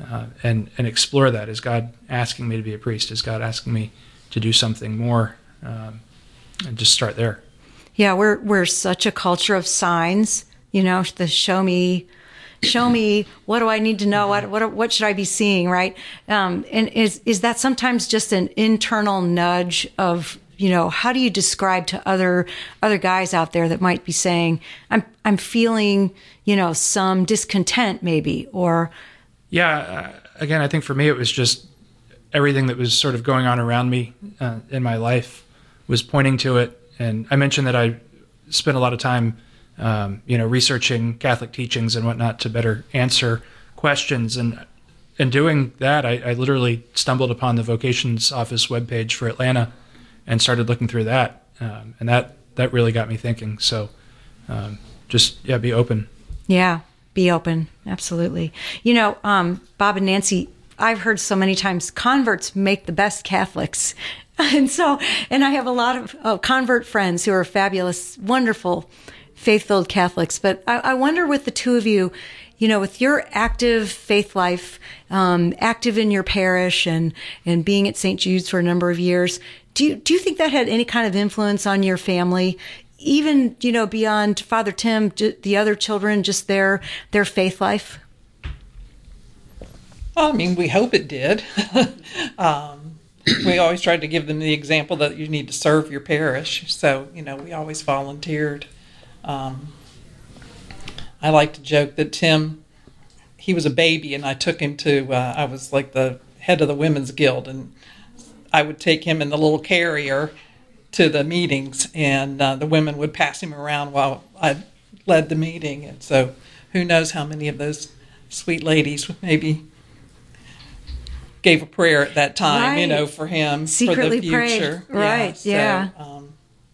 uh, and, and explore that. Is God asking me to be a priest? Is God asking me to do something more? Um, and just start there. Yeah, we're we're such a culture of signs. You know, the show me, show me. What do I need to know? What what what should I be seeing? Right? Um, and is is that sometimes just an internal nudge of you know how do you describe to other other guys out there that might be saying I'm I'm feeling you know some discontent maybe or yeah uh, again I think for me it was just everything that was sort of going on around me uh, in my life was pointing to it and I mentioned that I spent a lot of time, um, you know, researching Catholic teachings and whatnot to better answer questions. And in doing that, I, I literally stumbled upon the vocations office webpage for Atlanta and started looking through that. Um, and that, that really got me thinking. So um, just, yeah, be open. Yeah, be open. Absolutely. You know, um, Bob and Nancy, I've heard so many times converts make the best Catholics. [laughs] And so, and I have a lot of uh, convert friends who are fabulous, wonderful faith-filled Catholics, but I, I wonder with the two of you, you know, with your active faith life, um, active in your parish and, and being at St. Jude's for a number of years, do you, do you think that had any kind of influence on your family? Even, you know, beyond Father Tim, the other children, just their, their faith life? Well, I mean, we hope it did. [laughs] um, we always tried to give them the example that you need to serve your parish. So, you know, we always volunteered. Um, I like to joke that Tim, he was a baby, and I took him to, uh, I was like the head of the Women's Guild, and I would take him in the little carrier to the meetings, and uh, the women would pass him around while I led the meeting. And so, who knows how many of those sweet ladies maybe gave a prayer at that time, right. you know, for him secretly for the future. Prayed. Right? Yeah. So, um,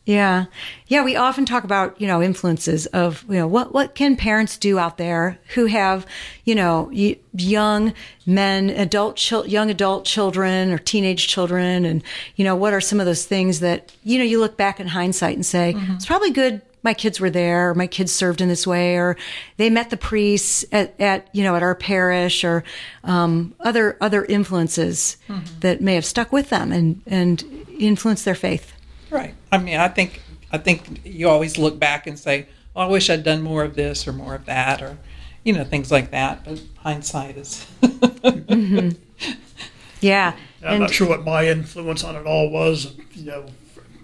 yeah. Yeah, we often talk about, you know, influences of, you know, what what can parents do out there who have, you know, young men, adult young adult children or teenage children and, you know, what are some of those things that, you know, you look back in hindsight and say, mm-hmm. it's probably good my kids were there, or my kids served in this way, or they met the priests at, at you know at our parish, or um, other other influences mm-hmm. that may have stuck with them and and influenced their faith. Right. I mean, I think I think you always look back and say, "Well, I wish I'd done more of this or more of that," or you know things like that. But hindsight is. mm-hmm. Yeah. [laughs] I'm and, not sure what my influence on it all was, you know,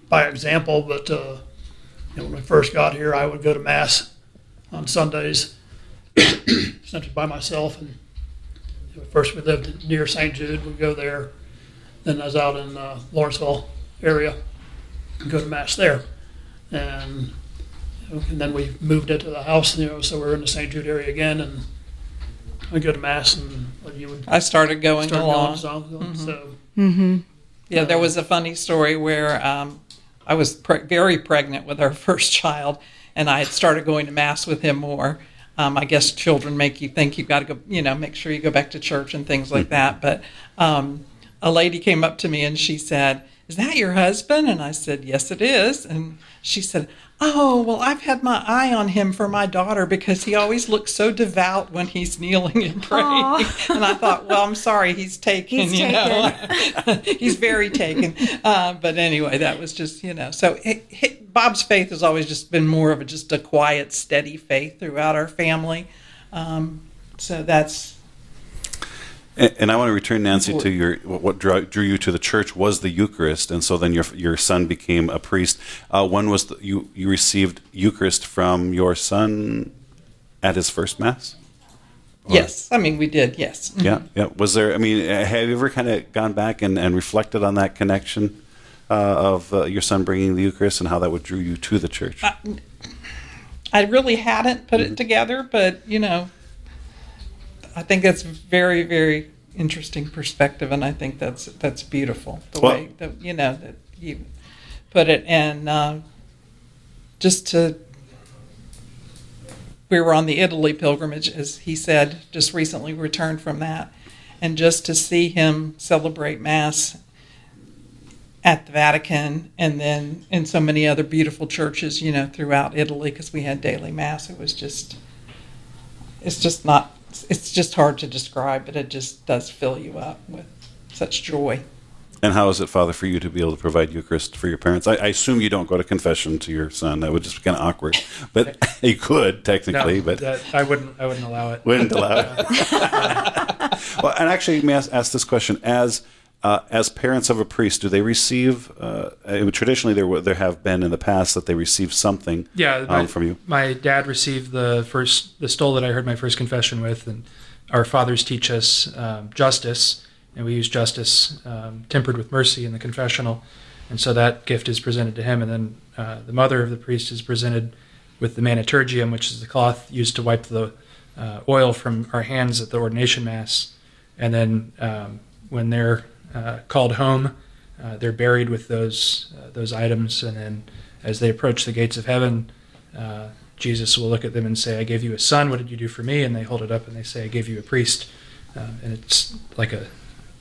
by example, but. Uh, you know, when we first got here, I would go to mass on Sundays, [coughs] essentially by myself. And you know, first we lived near St. Jude, we'd go there. Then I was out in uh, Lawrenceville area, and go to mass there, and you know, and then we moved it to the house. You know, so we're in the St. Jude area again, and I go to mass, and you would. I started going start along. Going, mm-hmm. So. Mm-hmm. Yeah, there was a funny story where um, I was pre- very pregnant with our [laughs] first child, and I had started going to mass with him more. Um, I guess children make you think you've got to go, you know, make sure you go back to church and things like that. But um, a lady came up to me and she said, "Is that your husband?" And I said, "Yes, it is." And she said, Oh, well, I've had my eye on him for my daughter because he always looks so devout when he's kneeling and praying. and I thought, well, I'm sorry, he's taken, he's you taken. know. [laughs] he's very taken. Uh, but anyway, that was just, you know. So it, it, Bob's faith has always just been more of a, just a quiet, steady faith throughout our family. Um, so that's and, I want to return, Nancy, to your what drew, drew, you to the church was the Eucharist, and so then your your son became a priest. Uh, when was the, you you received Eucharist from your son at his first mass? Or? Yes, I mean we did. Yes. Mm-hmm. Yeah, yeah. Was there? I mean, have you ever kind of gone back and, and reflected on that connection uh, of uh, your son bringing the Eucharist and how that would drew you to the church? Uh, I really hadn't put mm-hmm. it together, but you know, I think that's very, very interesting perspective, and I think that's that's beautiful the well, way that you know that you put it, and uh, just to. We were on the Italy pilgrimage, as he said, just recently returned from that, and just to see him celebrate Mass at the Vatican and then in so many other beautiful churches, you know, throughout Italy, because we had daily Mass. It was just, it's just not it's just hard to describe, but it just does fill you up with such joy. And how is it, Father, for you to be able to provide Eucharist for your parents? I, I assume you don't go to confession to your son. That would just be kind of awkward. But [laughs] [laughs] you could technically, no, but that, I wouldn't. I wouldn't allow it. Wouldn't allow it. [laughs] well, and actually, may I ask, ask this question as uh, as parents of a priest, do they receive? Uh, traditionally, there there have been in the past that they receive something. Yeah, my, um, from you. My dad received the first the stole that I heard my first confession with, and our fathers teach us um, justice, and we use justice um, tempered with mercy in the confessional, and so that gift is presented to him, and then uh, the mother of the priest is presented with the manutergium, which is the cloth used to wipe the uh, oil from our hands at the ordination mass, and then um, when they're uh, called home. Uh, they're buried with those uh, those items, and then as they approach the gates of heaven, Jesus will look at them and say, "I gave you a son. What did you do for me?" And they hold it up and they say, "I gave you a priest." and it's like a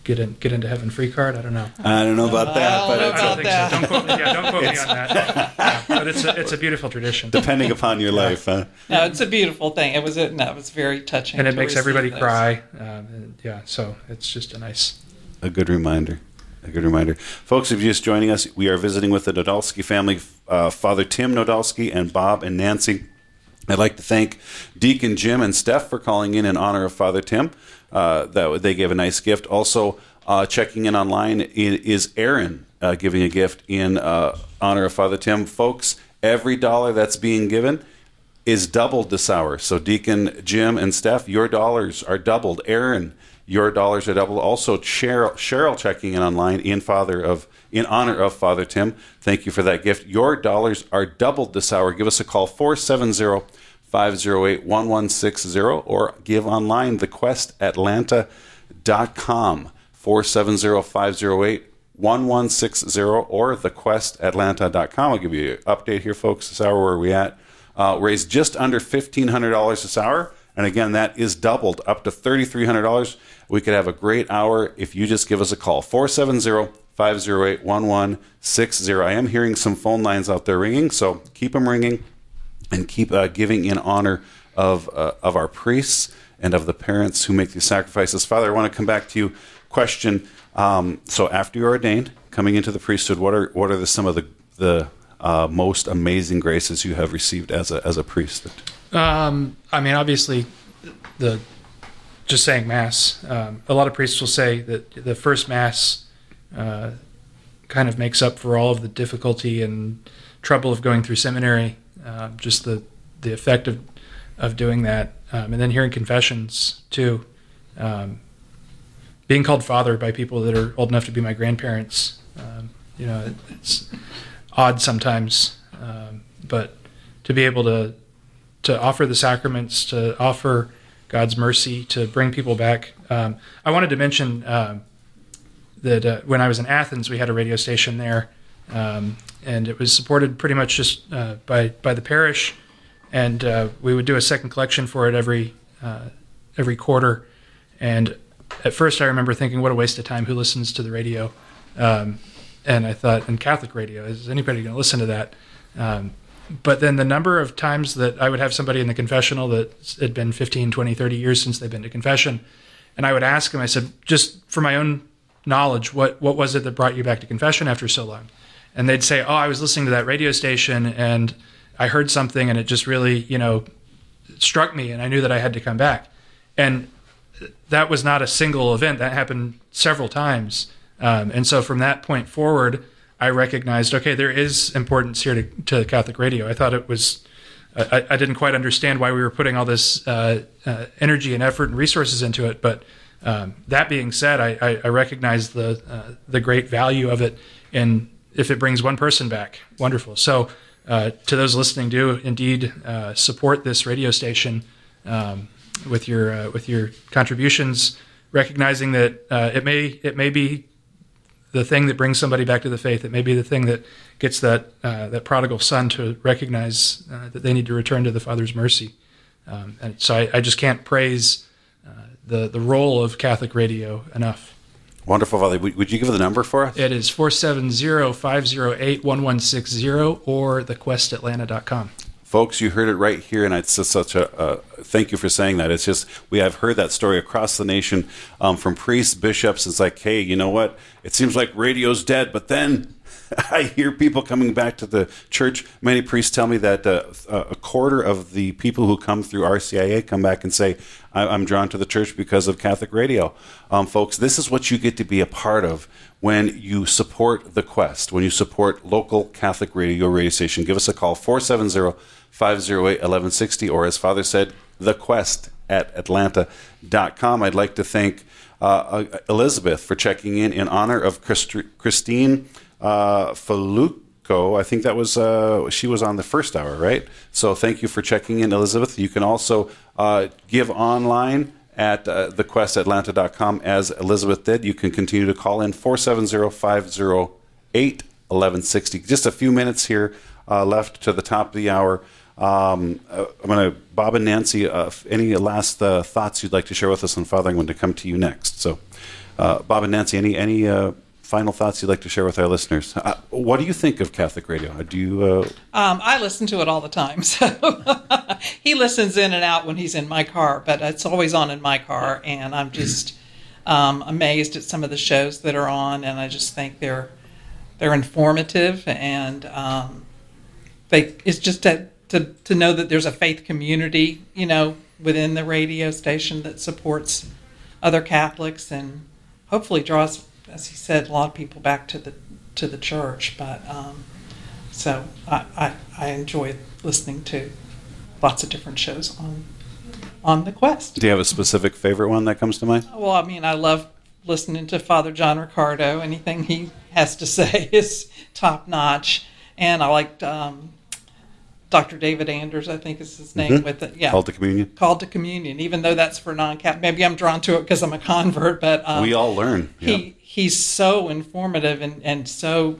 get in get into heaven free card. I don't know. I don't know about that, I but don't know it's- about that. Don't quote me, yeah, don't quote me on that. Yeah, but it's a, it's a beautiful tradition. depending upon your life, huh? No, it's a beautiful thing. It was a, no, it was very touching. and it makes everybody those. cry. Um, and yeah, so it's just a nice. A good reminder. A good reminder. Folks, if you're just joining us, we are visiting with the Nadolski family, uh, Father Tim Nadolski and Bob and Nancy. I'd like to thank Deacon Jim and Steph for calling in in honor of Father Tim. Uh, that they gave a nice gift. Also, uh, checking in online is Aaron uh, giving a gift in uh, honor of Father Tim. Folks, every dollar that's being given is doubled this hour. So, Deacon Jim and Steph, your dollars are doubled. Aaron, your dollars are doubled. Also, Cheryl, Cheryl checking in online in father of in honor of Father Tim. Thank you for that gift. Your dollars are doubled this hour. Give us a call 470 508 1160 or give online thequestatlanta.com 470 508 1160 or thequestatlanta.com. I'll give you an update here, folks. This hour, where are we at? Uh, raised just under $1,500 this hour. And again, that is doubled up to $3,300. We could have a great hour if you just give us a call 470 508 1160. I am hearing some phone lines out there ringing, so keep them ringing and keep uh, giving in honor of, uh, of our priests and of the parents who make these sacrifices. Father, I want to come back to you. Question. Um, so, after you're ordained, coming into the priesthood, what are what are the, some of the the uh, most amazing graces you have received as a as a priest? Um, I mean, obviously, the just saying mass. Um, a lot of priests will say that the first mass uh, kind of makes up for all of the difficulty and trouble of going through seminary. Uh, just the the effect of of doing that, um, and then hearing confessions too. Um, being called father by people that are old enough to be my grandparents, um, you know, it, it's odd sometimes, um, but to be able to to offer the sacraments, to offer God's mercy, to bring people back. Um, I wanted to mention um, that uh, when I was in Athens, we had a radio station there, um, and it was supported pretty much just uh, by by the parish, and uh, we would do a second collection for it every uh, every quarter. And at first, I remember thinking, "What a waste of time! Who listens to the radio?" Um, and I thought, "In Catholic radio, is anybody going to listen to that?" But then the number of times that I would have somebody in the confessional that had been 15, 20, 30 years since they've been to confession, and I would ask them, I said, just for my own knowledge, what, what was it that brought you back to confession after so long? And they'd say, oh, I was listening to that radio station and I heard something and it just really, you know, struck me and I knew that I had to come back. And that was not a single event. That happened several times. Um, and so from that point forward, I recognized, okay, there is importance here to, to Catholic radio. I thought it was, I, I didn't quite understand why we were putting all this uh, uh, energy and effort and resources into it. But um, that being said, I, I, I recognize the uh, the great value of it, and if it brings one person back, wonderful. So uh, to those listening, do indeed uh, support this radio station um, with your uh, with your contributions, recognizing that it may it may be the thing that brings somebody back to the faith. It may be the thing that gets that uh, that prodigal son to recognize uh, that they need to return to the Father's mercy. Um, and so I, I just can't praise uh, the the role of Catholic radio enough. Wonderful, Father. Would, you give the number for us? It is 470-508-1160 or thequestatlanta.com. Folks, you heard it right here, and it's just such a uh, thank you for saying that. It's just we have heard that story across the nation um, from priests, bishops. It's like, hey, you know what? It seems like radio's dead, but then [laughs] I hear people coming back to the church. Many priests tell me that uh, a quarter of the people who come through RCIA come back and say, I- am drawn to the church because of Catholic radio. Um, folks, this is what you get to be a part of when you support the quest, when you support local Catholic radio radio station. Give us a call, 470 508 1160, or as Father said, the quest at atlanta.com. I'd like to thank uh, Elizabeth for checking in in honor of Christ- Christine uh, Faluco. I think that was uh, she was on the first hour, right? So thank you for checking in, Elizabeth. You can also uh, give online at uh, thequestatlanta.com as Elizabeth did. You can continue to call in 470 508 1160. Just a few minutes here uh, left to the top of the hour. Um, uh, I'm going to, Bob and Nancy, uh, any last uh, thoughts you'd like to share with us on Father? I'm going to come to you next. So, uh, Bob and Nancy, any any uh, final thoughts you'd like to share with our listeners? Uh, what do you think of Catholic radio? Do you? Um, I listen to it all the time. [laughs] So [laughs] he listens in and out when he's in my car, but it's always on in my car, and I'm just um, amazed at some of the shows that are on, and I just think they're they're informative, and um, they it's just to, to to know that there's a faith community, you know, within the radio station that supports other Catholics, and hopefully draws, as he said, a lot of people back to the to the church, but. Um, so I, I, I enjoy listening to lots of different shows on on the quest. do you have a specific favorite one that comes to mind? Well, I mean, I love listening to Father John Riccardo. Anything he has to [laughs] say is top notch, and I liked um, Dr. David Anders. I think is his name. Mhm. With it, yeah, Called to Communion? Called to communion. Even though that's for non-cap, maybe I'm drawn to it because I'm a convert. But um, we all learn. he he's so informative and and so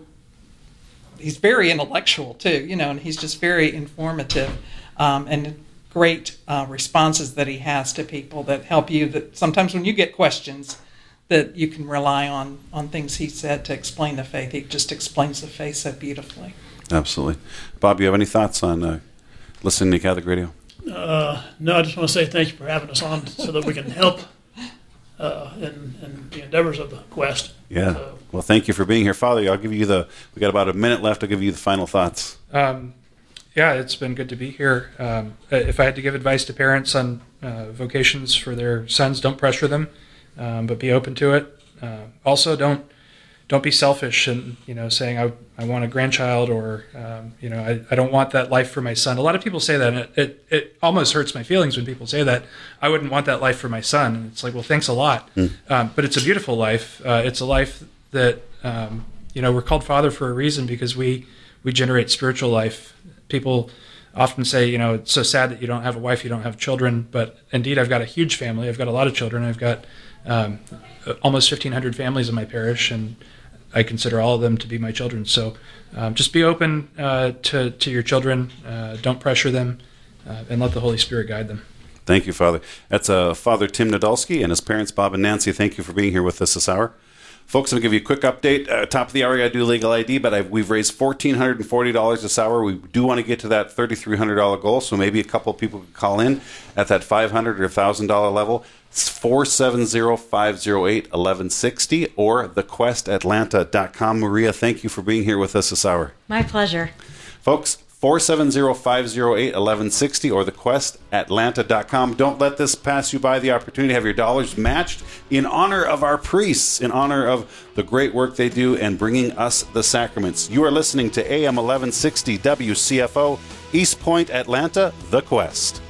he's very intellectual too you know and he's just very informative um, and great uh, responses that he has to people that help you that sometimes when you get questions that you can rely on on things he said to explain the faith he just explains the faith so beautifully Absolutely. Bob, you have any thoughts on uh, listening to Catholic radio? Uh, no, I just want to say thank you for having us on so that we can help uh, in, in the endeavors of the quest. Yeah. So, Well, thank you for being here, Father. I'll give you the. We got about a minute left. I'll give you the final thoughts. Um, yeah, it's been good to be here. Um, if I had to give advice to parents on uh, vocations for their sons, don't pressure them, um, but be open to it. Uh, also, don't don't be selfish and you know saying I, I want a grandchild or um, you know I, I don't want that life for my son. A lot of people say that, and it, it it almost hurts my feelings when people say that. I wouldn't want that life for my son, and it's like, well, thanks a lot, um, but it's a beautiful life. Uh, it's a life that um, you know we're called father for a reason because we we generate spiritual life. People often say, you know, it's so sad that you don't have a wife, you don't have children. But indeed, I've got a huge family. I've got a lot of children. I've got um, almost 1,500 families in my parish, and I consider all of them to be my children. So um, just be open uh, to, to your children. Uh, don't pressure them, uh, and let the Holy Spirit guide them. Thank you, Father. That's uh, Father Tim Nadolski and his parents, Bob and Nancy. Thank you for being here with us this hour. Folks, I'm going to give you a quick update. Uh, top of the hour, I do legal ID, but I've, we've raised $1,440 this hour. We do want to get to that $3,300 goal, so maybe a couple people could call in at that 500 or $1,000 level. It's 470-508-1160 or thequestatlanta.com. Maria, thank you for being here with us this hour. My pleasure. Folks, 470-508-1160 or thequestatlanta.com. Don't let this pass you by the opportunity to have your dollars matched in honor of our priests, in honor of the great work they do and bringing us the sacraments. You are listening to AM 1160 WCFO, East Point, Atlanta, The Quest.